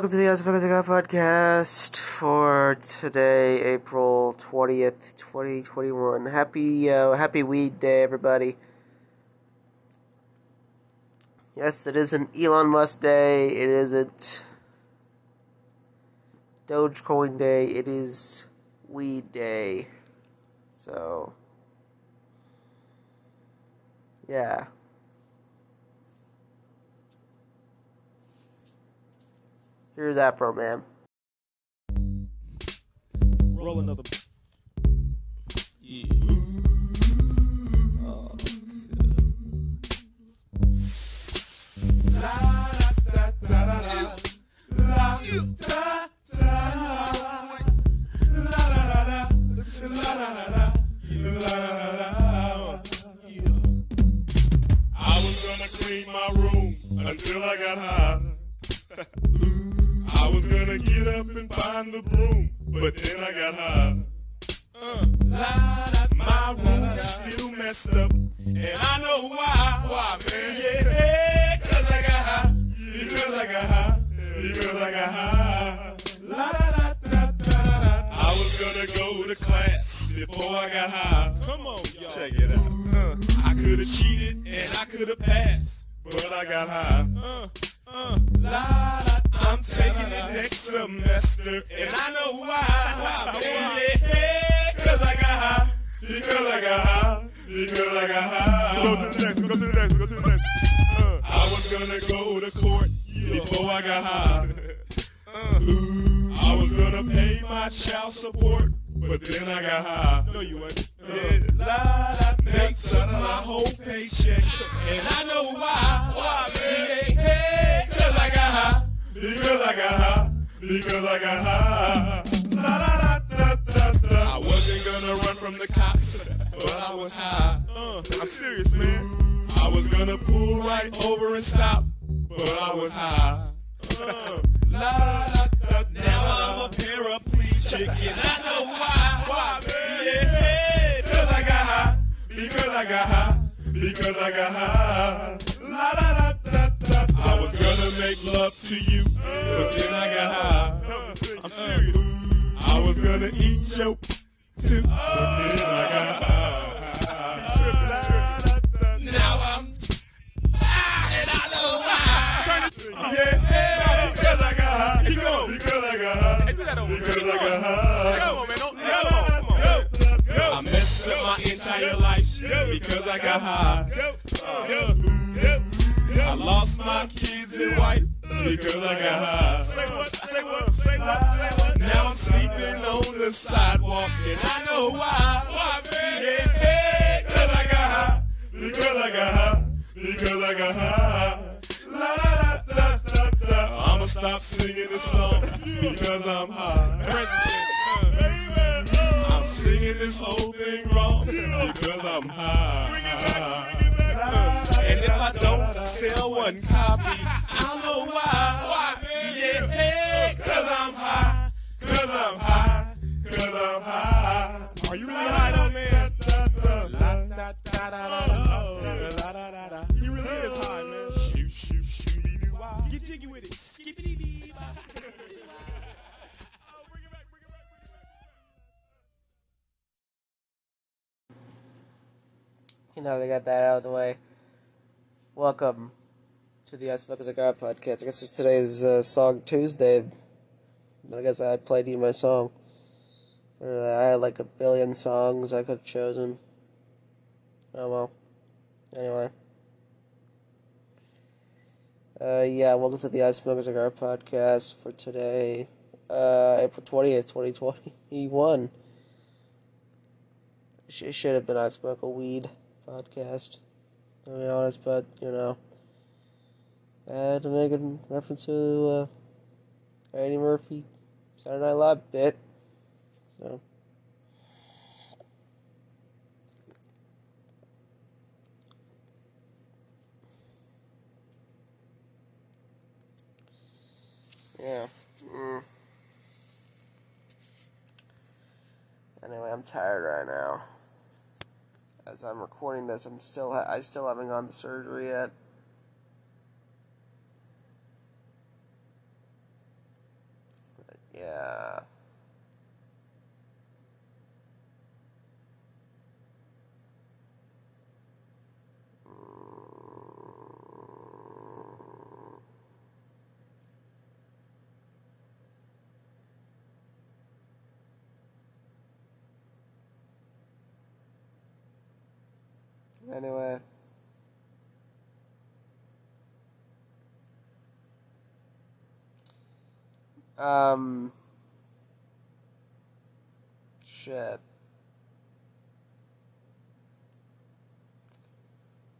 welcome to the As Focus I podcast for today, April 20th, 2021. Happy, uh, happy weed day, everybody. Yes, it isn't Elon Musk day, it isn't Dogecoin day, it is weed day. So, yeah. Here's Afroman. Roll another. Yeah. Oh, Because I got high. Go to the next. Go to the next. Go to the next. Uh, I was gonna go to court before I got high. Uh, I was gonna pay my child support, but then I got high. No, you. La, la, they took my whole paycheck, and I know why. Why, man? Yeah, hey, cause I got high. Because I got high. Because I got high. La, la, da, da, da, da. I wasn't gonna run from the cops, but I was high. Uh, I'm serious, man. I was gonna pull right over and stop, but I was high. Uh, la, la, da, da. Now I'm a paraplegic, and I know why. Why, man? Yeah, cause I got high. Because I got high. Because I got high. La, la, da, da, da. I was gonna make love to you, but then I got high. I'm serious. I was gonna eat your too, but then I got entire life because I got high. I lost my kids and wife because I got high. Say what? Say what? Say what? Say what? Now I'm sleeping on the sidewalk and I know why. Why, man? Yeah, yeah, cause I got high. Because I got high. Because I got high. La la la da da da. I'ma stop singing this song because I'm high. Present tense, uh, I'm singing this whole thing wrong because I'm high. And if I don't sell one copy, I don't know why. Yeah, cause I'm high. Cause I'm high. Cause I'm high. Are you really high though, man? He really is high, man. Shoot, shoot, shoot. Get jiggy with it. Know, they got that out of the way. Welcome to the As Fuck As I Got podcast. I guess it's today's uh, Song Tuesday. I guess I played you my song. Uh, I had like a billion songs I could have chosen. Oh well. Anyway. Uh, yeah, welcome to the As Fuck As I Got podcast for today, uh, April 20th, 2021. It should have been I Smoke a Weed podcast, to be honest, but, you know, I had to make a reference to uh, Eddie Murphy, Saturday Night Live bit, so. Yeah. Mm. Anyway, I'm tired right now. As I'm recording this, I'm still I still haven't gone to surgery yet. Yeah. Anyway. Um. Shit.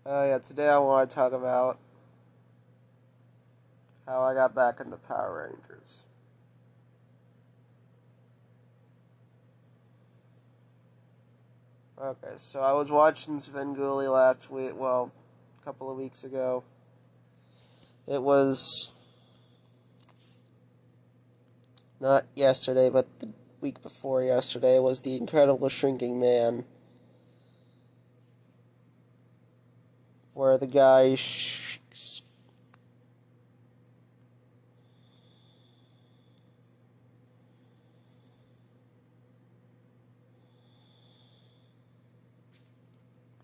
Oh yeah, today I want to talk about how I got back in the Power Rangers. Okay, so I was watching Svengoolie last week, well, a couple of weeks ago. It was not yesterday, but the week before yesterday was The Incredible Shrinking Man. Where the guy shrinks.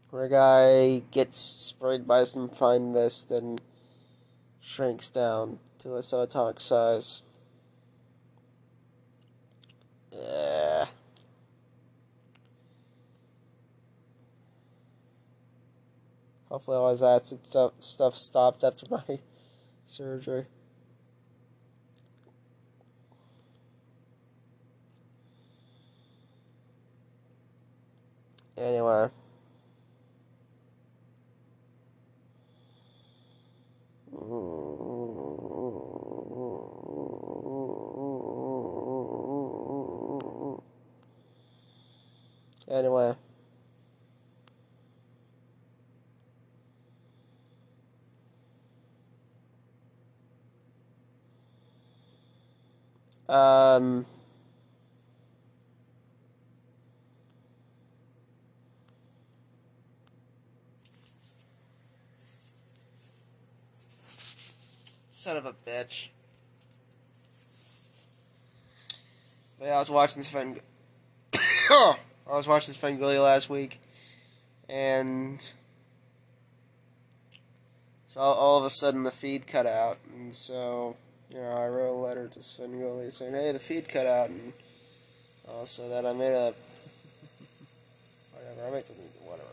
Where a guy gets sprayed by some fine mist and shrinks down to a subatomic size. Yeah. Hopefully, all his acid stuff, stuff stopped after my surgery. Anyway. Hmm. Anyway. Um. Son of a bitch. But yeah, I was watching Sven. I was watching Svengoolie last week, and so all of a sudden the feed cut out, and so you know I wrote a letter to Svengoolie saying, "Hey, the feed cut out," and also that I made a whatever I made something whatever.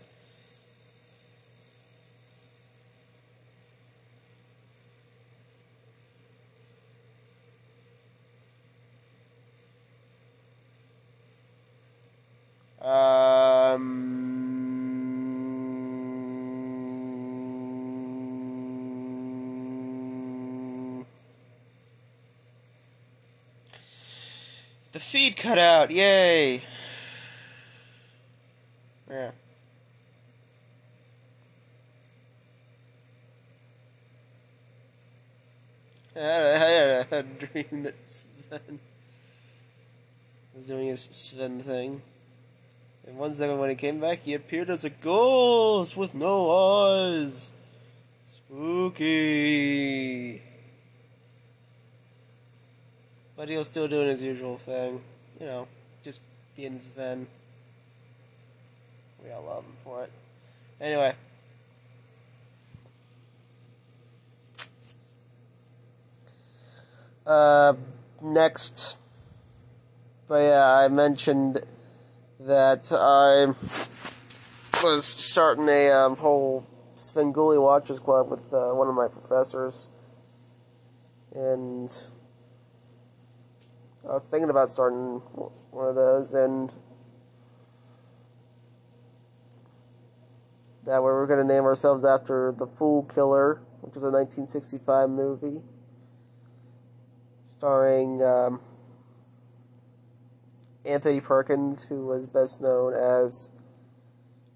Um, the feed cut out. Yay. Yeah. I had, a dream that Sven was doing his Sven thing. And one second when he came back, he appeared as a ghost with no eyes. Spooky. But he was still doing his usual thing. You know, just being Ven. We all love him for it. Anyway. Uh, next. But yeah, I mentioned that I was starting a um, whole Svengoolie Watchers Club with uh, one of my professors. And I was thinking about starting one of those, and that way we're going to name ourselves after The Fool Killer, which was a 1965 movie starring. Um, Anthony Perkins, who was best known as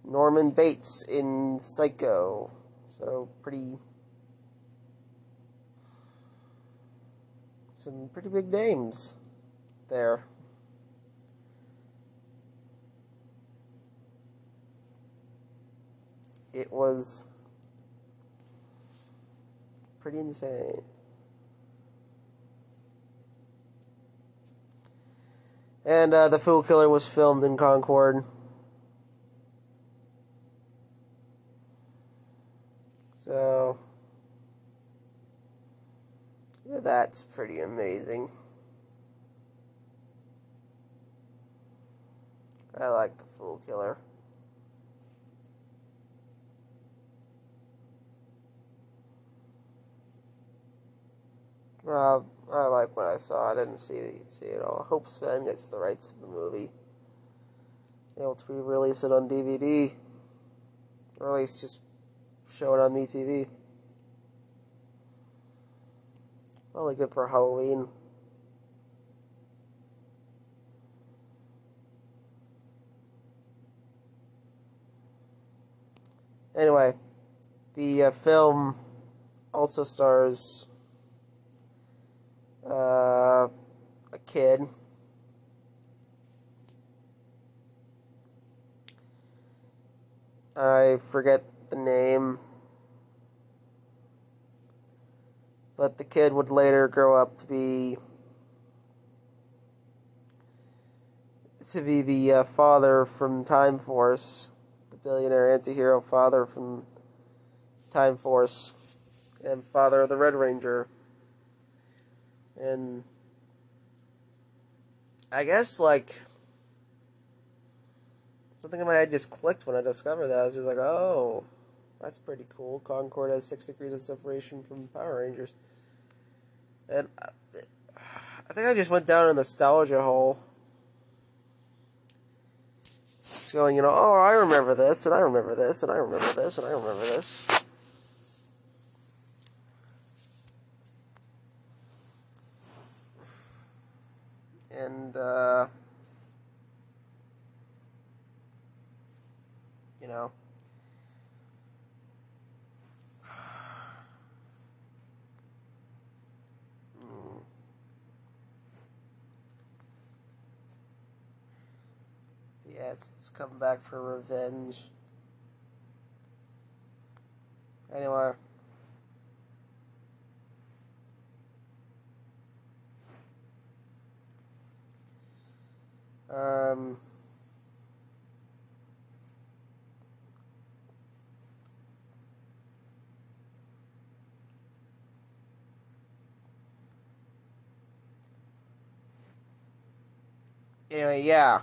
Norman Bates in Psycho. So, pretty. Some pretty big names there. It was pretty insane. And uh, The Fool Killer was filmed in Concord. So, yeah, that's pretty amazing. I like The Fool Killer. Uh, I like what I saw. I didn't see see it all. I hope Sven gets the rights to the movie. To re-release it on DVD, or at least just show it on MeTV. Probably good for Halloween. Anyway, the uh, film also stars uh, a kid. I forget the name. But the kid would later grow up to be to be the uh, father from Time Force, billionaire anti-hero father from Time Force, and father of the Red Ranger. And I guess like something in my head just clicked when I discovered that. I was just like, oh, that's pretty cool. Concord has six degrees of separation from Power Rangers. And uh, I think I just went down a nostalgia hole. Just going, you know, oh, I remember this, and I remember this, and I remember this, and I remember this. And, uh, you know, Yes, it's come back for revenge. Anyway. Um. Anyway, yeah.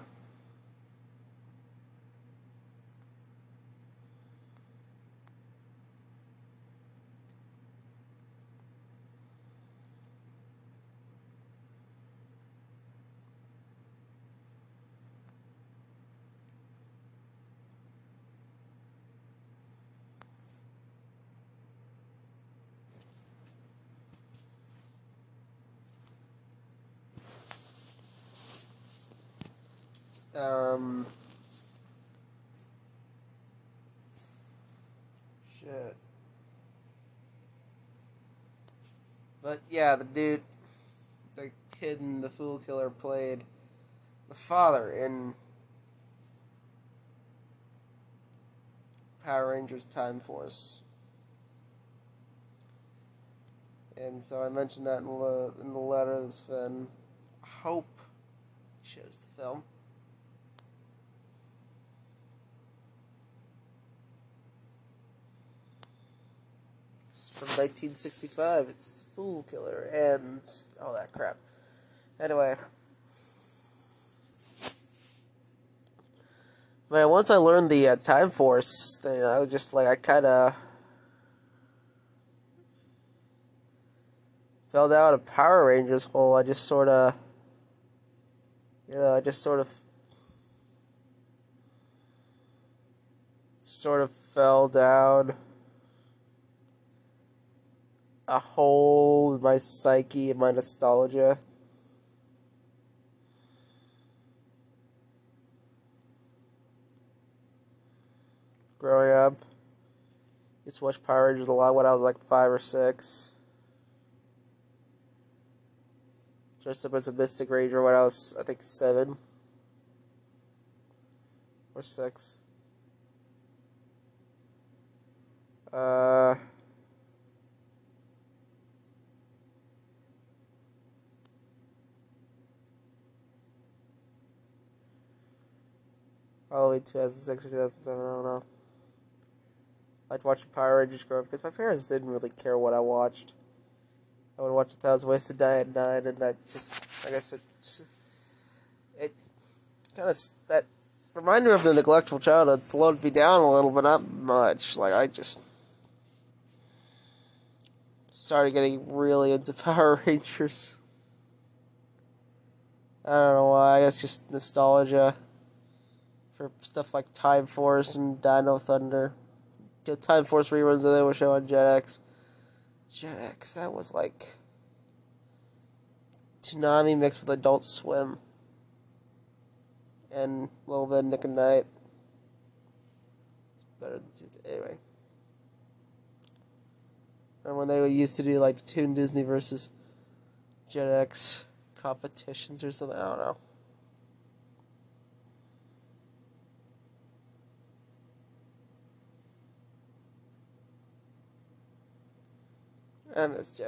Um. Shit. But yeah, the dude, the kid in the Fool Killer played the father in Power Rangers Time Force. And so I mentioned that in the, in the letter to Sven. Hope shows the film. It's from 1965. It's the Fool Killer and all that crap. Anyway. Man, once I learned the uh, Time Force thing, I was just like, I kind of fell down a Power Rangers hole. I just sort of, you know, I just sort of, sort of fell down a hole in my psyche and my nostalgia. Growing up, used to watch Power Rangers a lot when I was like five or six. Dressed up as a Mystic Ranger when I was, I think, seven or six. Uh. Halloween 2006 or 2007, I don't know. I liked watching Power Rangers grow up because my parents didn't really care what I watched. I would watch A Thousand Ways to Die at 9, and I just, like I said, it kind of, that reminded me of the neglectful childhood slowed me down a little, but not much. Like, I just started getting really into Power Rangers. I don't know why. I guess just nostalgia for stuff like Time Force and Dino Thunder. The Time Force reruns that they were showing on Jetix. Jetix, that was like Toonami mixed with Adult Swim. And a little bit of Nick at Nite. Better than anyway. And when they used to do like Toon Disney versus Jetix competitions or something, I don't know. I miss.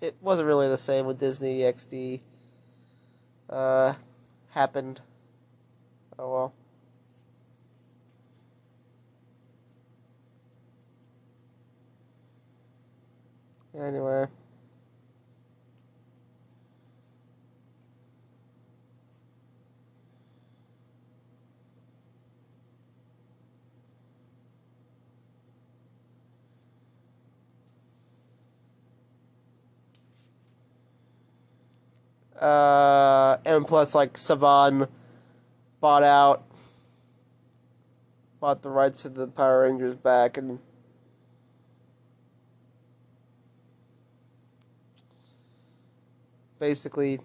It wasn't really the same with Disney XD. Uh, happened. Oh well. Anyway. Uh, and plus, like, Saban bought out, bought the rights to the Power Rangers back, and basically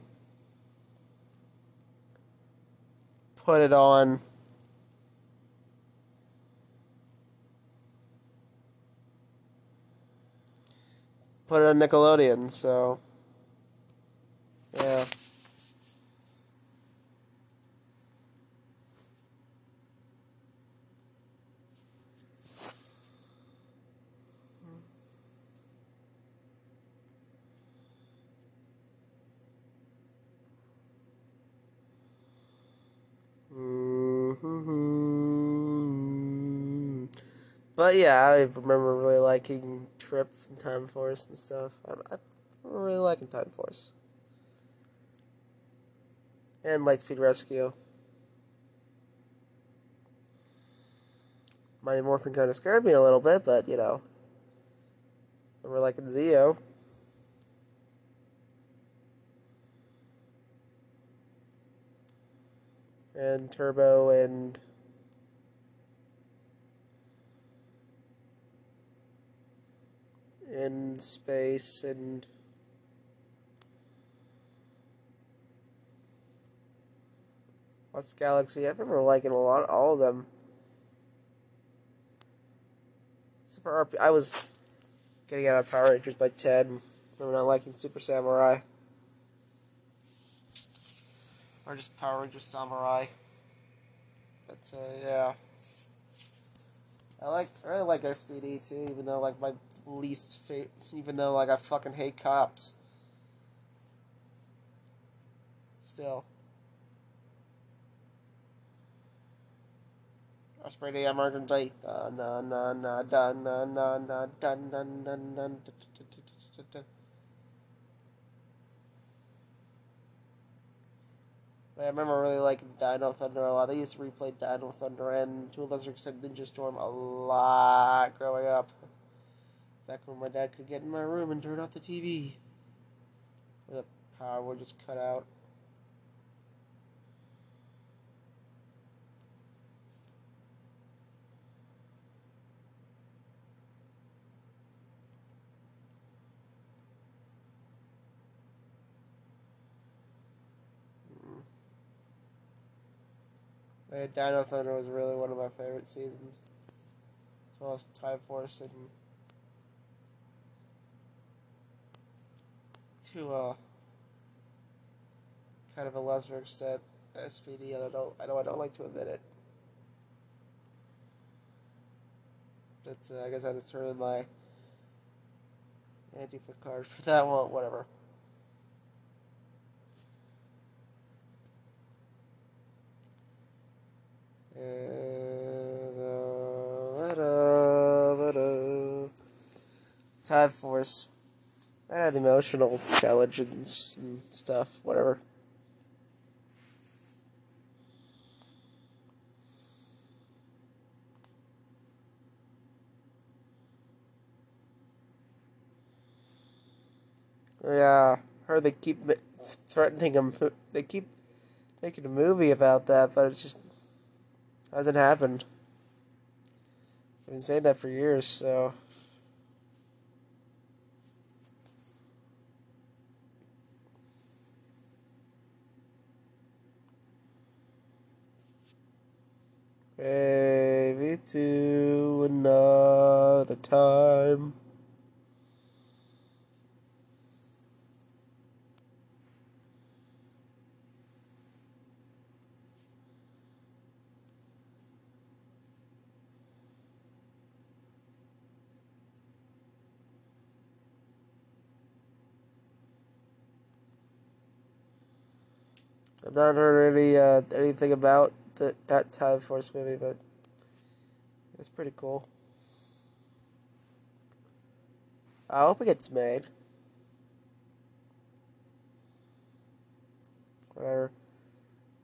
put it on. Put it on Nickelodeon, so yeah. But yeah, I remember really liking Trip and Time Force and stuff. I, I remember really liking Time Force. And Lightspeed Rescue. Mighty Morphin kind of scared me a little bit, but you know. we're like liking Zeo. and Turbo and in space and what's Galaxy? I remember liking a lot, all of them. Super RP. I was getting out of Power Rangers by ten. remember not liking Super Samurai. Or just Power Rangers Samurai. But uh, yeah. I like I really like SPD too, even though like my least fa- even though like I fucking hate cops. Still. Osprey emergency. Na na I remember really liking Dino Thunder a lot. I used to replay Dino Thunder and to a lesser extent Ninja Storm a lot growing up. Back when my dad could get in my room and turn off the TV. The power would just cut out. Dino Thunder was really one of my favorite seasons. As well as Time Force and to uh kind of a lesser extent SPD. I don't I know I don't like to admit it. But uh, I guess I have to turn in my Antifa card for that one. Whatever. Time Force. That had emotional challenge and stuff. Whatever. Yeah, heard they keep threatening him. They keep making a movie about that, but it's just hasn't happened. I've been saying that for years, so. Maybe to another time. I've not heard any uh, anything about the, that Time Force movie, but it's pretty cool. I hope it gets made. Whatever.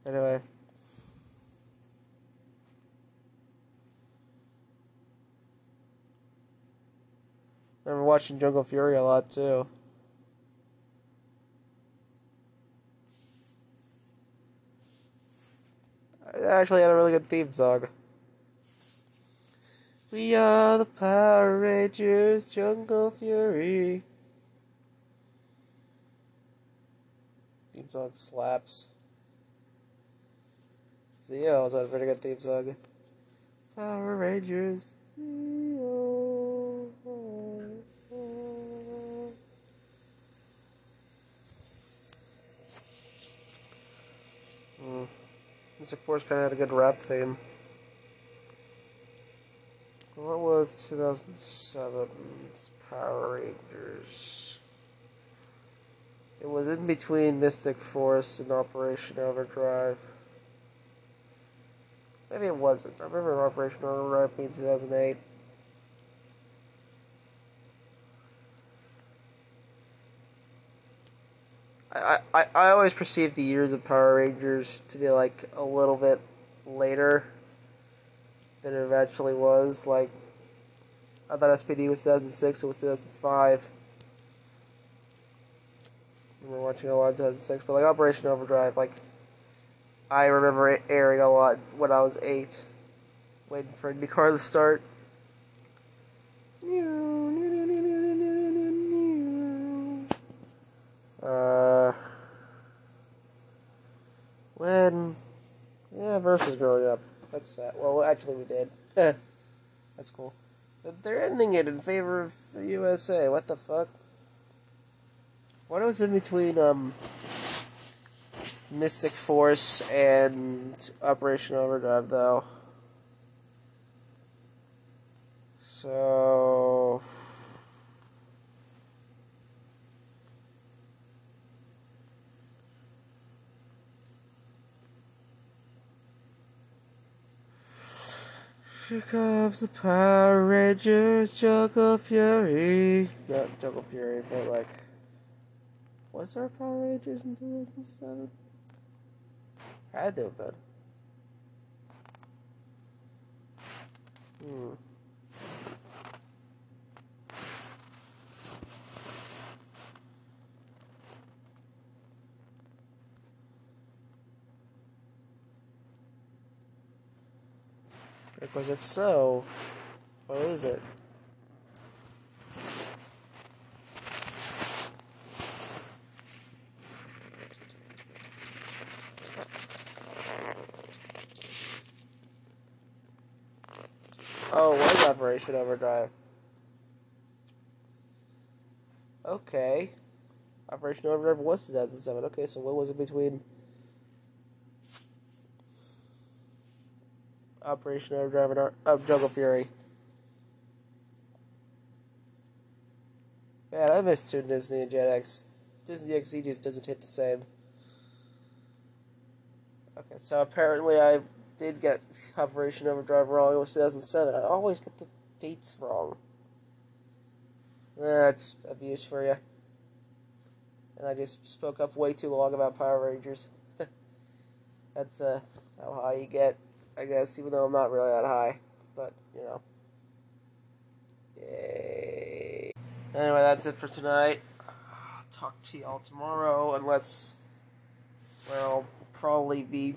Anyway. I remember watching Jungle Fury a lot too. Actually had a really good theme song. We are the Power Rangers, Jungle Fury. Theme song slaps. Also had a pretty good theme song. Power Rangers. Mystic Force kind of had a good rap theme. What was 2007's Power Rangers? It was in between Mystic Force and Operation Overdrive. Maybe it wasn't. I remember Operation Overdrive being 2008. I, I, I always perceived the years of Power Rangers to be like a little bit later than it eventually was. Like, I thought SPD was 2006, it was 2005. I remember watching a lot in 2006, but like Operation Overdrive, like, I remember it airing a lot when I was 8, waiting for IndyCar to start. Uh, yeah, versus growing up. That's sad. Well, actually, we did. That's cool. But they're ending it in favor of the USA. What the fuck? What was in between um Mystic Force and Operation Overdrive, though? So. Here comes the Power Rangers, Jungle Fury. Not Jungle Fury, but like. Was there Power Rangers in 2007? Had to have been. Hmm. Because if so, what is it? Oh, was Operation Overdrive. Okay. Operation Overdrive was 2007. Okay, so what was it between Operation Overdrive uh, Jungle Fury? Man, I miss Toon Disney and Jetix. Disney XD just doesn't hit the same. Okay, so apparently I did get Operation Overdrive wrong. It was 2007. I always get the dates wrong. That's abuse for you. And I just spoke up way too long about Power Rangers. That's uh, how high you get, I guess, even though I'm not really that high. But, you know. Yay. Anyway, that's it for tonight. talk to y'all tomorrow, unless, well, I'll probably be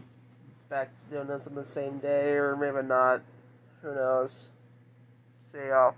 back doing this on the same day, or maybe not. Who knows? See y'all.